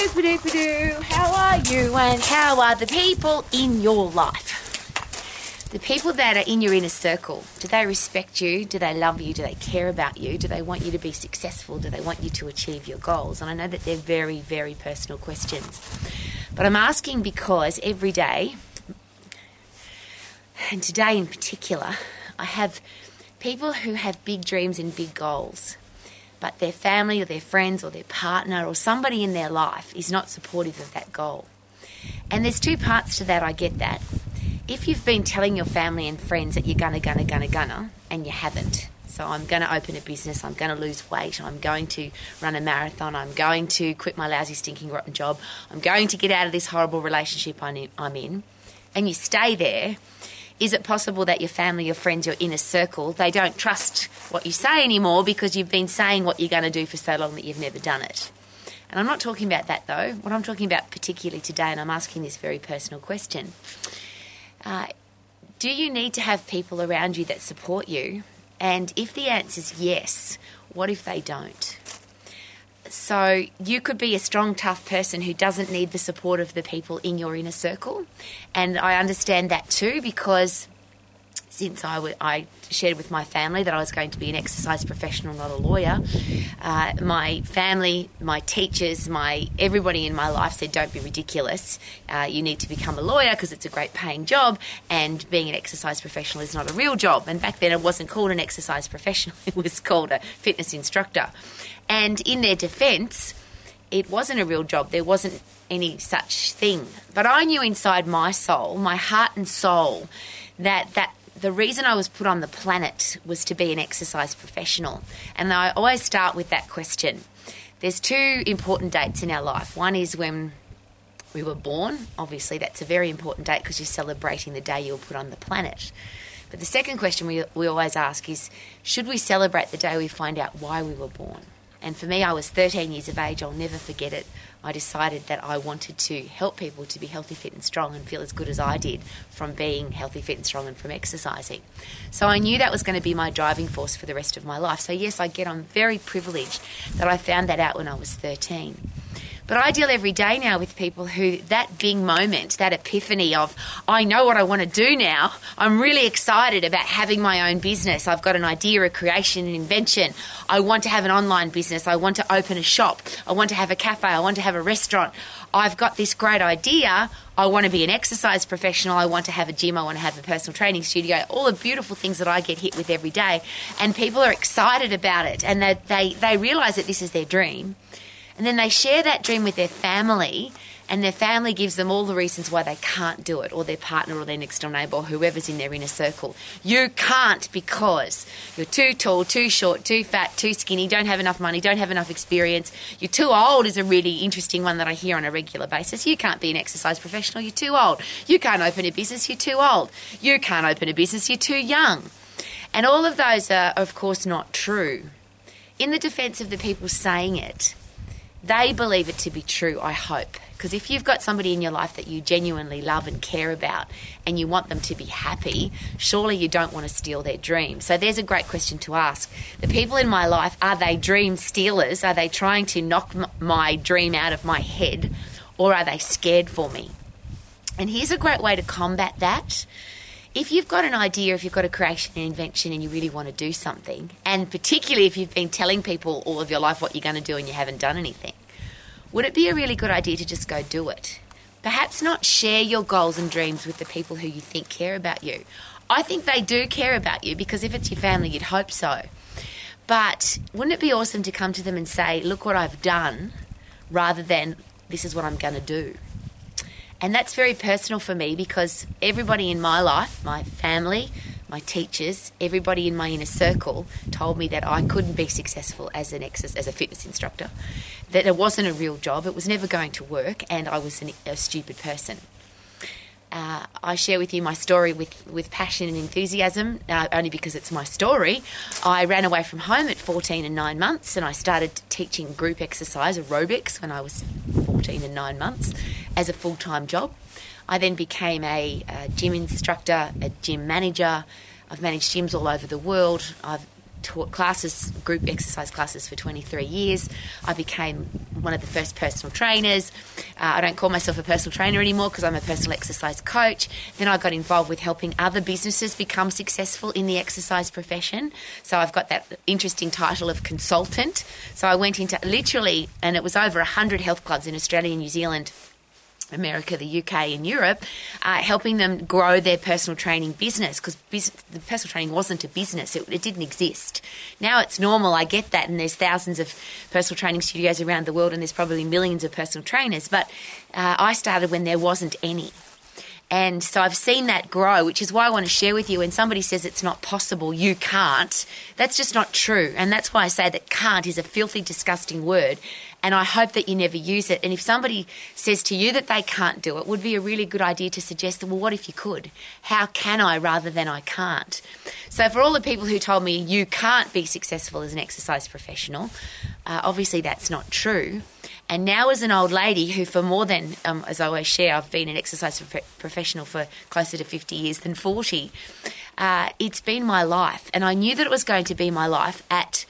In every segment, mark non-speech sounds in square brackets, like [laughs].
How are you and how are the people in your life? The people that are in your inner circle, do they respect you? Do they love you? Do they care about you? Do they want you to be successful? Do they want you to achieve your goals? And I know that they're very, very personal questions. But I'm asking because every day, and today in particular, I have people who have big dreams and big goals, but their family or their friends or their partner or somebody in their life is not supportive of that goal. And there's two parts to that, I get that. If you've been telling your family and friends that you're gonna, gonna, gonna, gonna, and you haven't, so I'm going to open a business, I'm going to lose weight, I'm going to run a marathon, I'm going to quit my lousy, stinking, rotten job, I'm going to get out of this horrible relationship I'm in, and you stay there, is it possible that your family, your friends, your inner circle, they don't trust what you say anymore because you've been saying what you're going to do for so long that you've never done it? And I'm not talking about that though. What I'm talking about particularly today, and I'm asking this very personal question uh, do you need to have people around you that support you? And if the answer is yes, what if they don't? So you could be a strong, tough person who doesn't need the support of the people in your inner circle. And I understand that too because since I, w- I shared with my family that I was going to be an exercise professional, not a lawyer, uh, my family, my teachers, my everybody in my life said, "Don't be ridiculous. Uh, you need to become a lawyer because it's a great paying job, and being an exercise professional is not a real job." And back then, it wasn't called an exercise professional; [laughs] it was called a fitness instructor. And in their defence, it wasn't a real job. There wasn't any such thing. But I knew inside my soul, my heart and soul, that that the reason I was put on the planet was to be an exercise professional. And I always start with that question. There's two important dates in our life. One is when we were born. Obviously, that's a very important date because you're celebrating the day you were put on the planet. But the second question we, we always ask is should we celebrate the day we find out why we were born? And for me, I was 13 years of age. I'll never forget it. I decided that I wanted to help people to be healthy, fit, and strong and feel as good as I did from being healthy, fit, and strong and from exercising. So I knew that was going to be my driving force for the rest of my life. So, yes, I get I'm very privileged that I found that out when I was 13. But I deal every day now with people who that big moment, that epiphany of, I know what I want to do now. I'm really excited about having my own business. I've got an idea, a creation, an invention. I want to have an online business. I want to open a shop. I want to have a cafe. I want to have a restaurant. I've got this great idea. I want to be an exercise professional. I want to have a gym. I want to have a personal training studio. All the beautiful things that I get hit with every day. And people are excited about it and they, they, they realize that this is their dream. And then they share that dream with their family, and their family gives them all the reasons why they can't do it, or their partner, or their next door neighbour, or whoever's in their inner circle. You can't because you're too tall, too short, too fat, too skinny, don't have enough money, don't have enough experience. You're too old is a really interesting one that I hear on a regular basis. You can't be an exercise professional, you're too old. You can't open a business, you're too old. You can't open a business, you're too young. And all of those are, of course, not true. In the defence of the people saying it, they believe it to be true, I hope. Because if you've got somebody in your life that you genuinely love and care about and you want them to be happy, surely you don't want to steal their dream. So there's a great question to ask. The people in my life, are they dream stealers? Are they trying to knock my dream out of my head? Or are they scared for me? And here's a great way to combat that if you've got an idea, if you've got a creation and invention and you really want to do something, and particularly if you've been telling people all of your life what you're going to do and you haven't done anything, would it be a really good idea to just go do it? Perhaps not share your goals and dreams with the people who you think care about you. I think they do care about you because if it's your family, you'd hope so. But wouldn't it be awesome to come to them and say, look what I've done, rather than this is what I'm going to do? And that's very personal for me because everybody in my life, my family, my teachers, everybody in my inner circle told me that I couldn't be successful as an exercise, as a fitness instructor, that it wasn't a real job, it was never going to work, and I was an, a stupid person. Uh, I share with you my story with, with passion and enthusiasm, uh, only because it's my story. I ran away from home at 14 and 9 months and I started teaching group exercise, aerobics, when I was 14 and 9 months as a full time job. I then became a, a, gym instructor, a gym manager. I've managed gyms all over the world. I've taught classes, group exercise classes for 23 years. I became one of the first personal trainers. Uh, I don't call myself a personal trainer anymore because I'm a personal exercise coach. Then I got involved with helping other businesses become successful in the exercise profession. So I've got that interesting title of consultant. So I went into literally, and it was over 100 health clubs in Australia and New Zealand America, the UK, and Europe, uh, helping them grow their personal training business because bus- the personal training wasn't a business, it, it, didn't exist. Now it's normal, I get that, and there's thousands of personal training studios around the world, and there's probably millions of personal trainers, but uh, I started when there wasn't any. And so I've seen that grow, which is why I want to share with you. When somebody says it's not possible, you can't, that's just not true. And that's why I say that can't is a filthy, disgusting word and I hope that you never use it. And if somebody says to you that they can't do it, would be a really good idea to suggest, well, what if you could? How can I rather than I can't? So, for all the people who told me you can't be successful as an exercise professional, uh, obviously that's not true. And now, as an old lady who, for more than, um, as I always share, I've been an exercise professional for closer to 50 years than 40, uh, it's been my life. And I knew that it was going to be my life at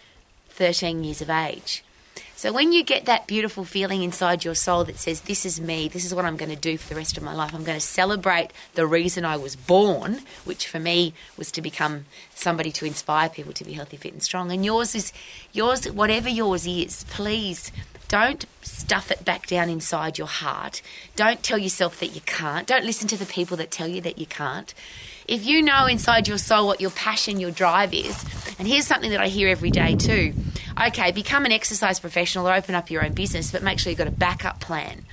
13 years of age. So when you get that beautiful feeling inside your soul that says, This is me, this is what I'm going to do for the rest of my life, I'm going to celebrate the reason I was born, which for me was to become somebody to inspire people to be healthy, fit, and strong. And yours is yours, whatever yours is, please don't stuff it back down inside your heart. Don't tell yourself that you can't. Don't listen to the people that tell you that you can't. If you know inside your soul what your passion, your drive is, and here's something that I hear every day too okay, become an exercise professional or open up your own business, but make sure you've got a backup plan.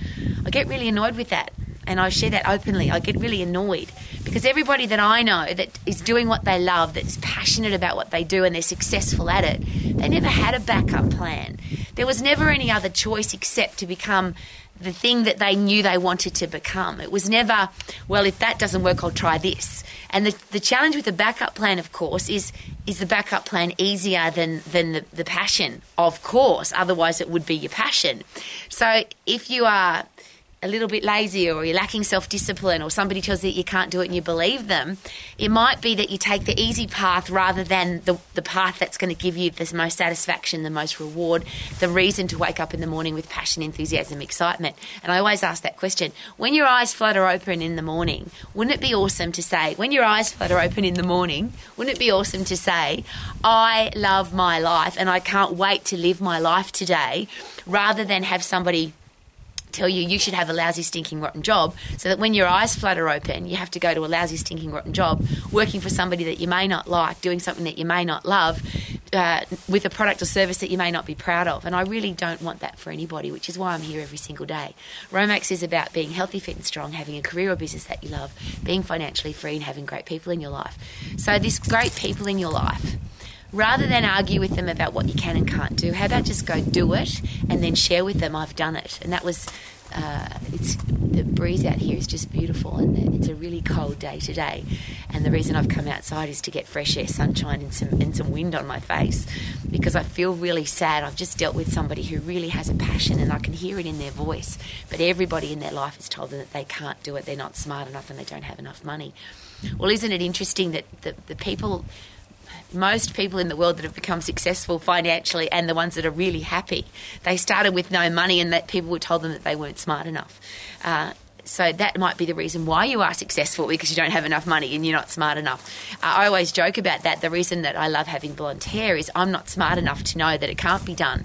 I get really annoyed with that. And I share that openly. I get really annoyed because everybody that I know that is doing what they love, that is passionate about what they do, and they're successful at it, they never had a backup plan. There was never any other choice except to become the thing that they knew they wanted to become. It was never, well, if that doesn't work, I'll try this. And the, the challenge with the backup plan, of course, is is the backup plan easier than, than the, the passion? Of course, otherwise it would be your passion. So if you are a little bit lazy or you're lacking self discipline or somebody tells you that you can't do it and you believe them, it might be that you take the easy path rather than the, the path that's going to give you the most satisfaction, the most reward, the reason to wake up in the morning with passion, enthusiasm, excitement. And I always ask that question when your eyes flutter open in the morning, wouldn't it be awesome to say, when your eyes flutter open in the morning, wouldn't it be awesome to say, I love my life and I can't wait to live my life today, rather than have somebody tell you you should have a lousy, stinking, rotten job, so that when your eyes flutter open, you have to go to a lousy, stinking, rotten job, working for somebody that you may not like, doing something that you may not love, uh, with a product or service that you may not be proud of. And I really don't want that for anybody, which is why I'm here every single day. Romax is about being healthy, fit, and strong, having a career or business that you love, being financially free, and having great people in your life. So, this great people in your life rather than argue with them about what you can and can't do, how about just go do it and then share with them, I've done it. And that was, uh, it's, the breeze out here is just beautiful and it's a really cold day today. And the reason I've come outside is to get fresh air, sunshine, and some, and some wind on my face because I feel really sad. I've just dealt with somebody who really has a passion and I can hear it in their voice. But everybody in their life has told them that they can't do it, they're not smart enough, and they don't have enough money. Well, isn't it interesting that the, the people most people in the world that have become successful financially and the ones that are really happy, they started with no money and that people were told them that they weren't smart enough. Uh, so that might be the reason why you are successful because you don't have enough money and you're not smart enough. Uh, I always joke about that. The reason that I love having blonde hair is I'm not smart enough to know that it can't be done.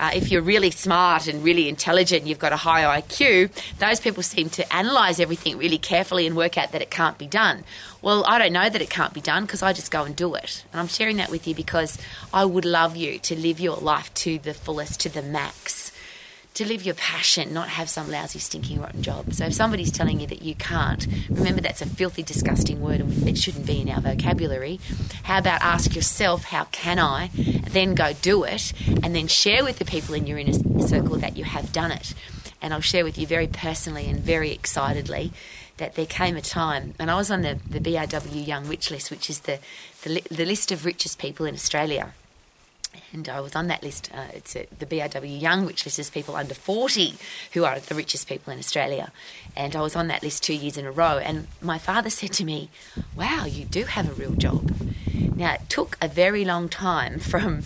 Uh, if you're really smart and really intelligent, you've got a high IQ, those people seem to analyse everything really carefully and work out that it can't be done. Well, I don't know that it can't be done because I just go and do it. And I'm sharing that with you because I would love you to live your life to the fullest, to the max to live your passion, not have some lousy, stinking, rotten job. So if somebody's telling you that you can't, remember that's a filthy, disgusting word and it shouldn't be in our vocabulary. How about ask yourself, how can I? Then go do it and then share with the people in your inner circle that you have done it. And I'll share with you very personally and very excitedly that there came a time, and I was on the, the BRW Young Rich list, which is the, the, the list of richest people in Australia and I was on that list. Uh, it's a, the BRW Young, which lists people under 40 who are the richest people in Australia. And I was on that list two years in a row. And my father said to me, Wow, you do have a real job. Now, it took a very long time from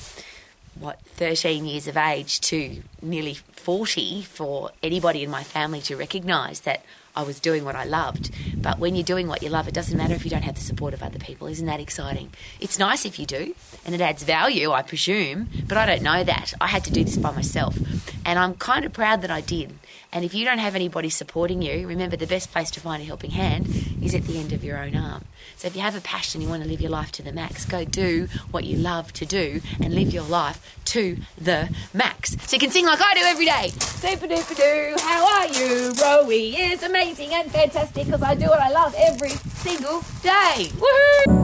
what 13 years of age to nearly 40 for anybody in my family to recognize that I was doing what I loved. But when you're doing what you love, it doesn't matter if you don't have the support of other people. Isn't that exciting? It's nice if you do, and it adds value, I presume, but I don't know that. I had to do this by myself, and I'm kind of proud that I did. And if you don't have anybody supporting you, remember the best place to find a helping hand is at the end of your own arm. So if you have a passion, you want to live your life to the max, go do what you love to do and live your life to the max. So you can sing like I do every day. Super duper doo, how are you? Rowie is amazing and fantastic because I do what I love every single day. Woohoo!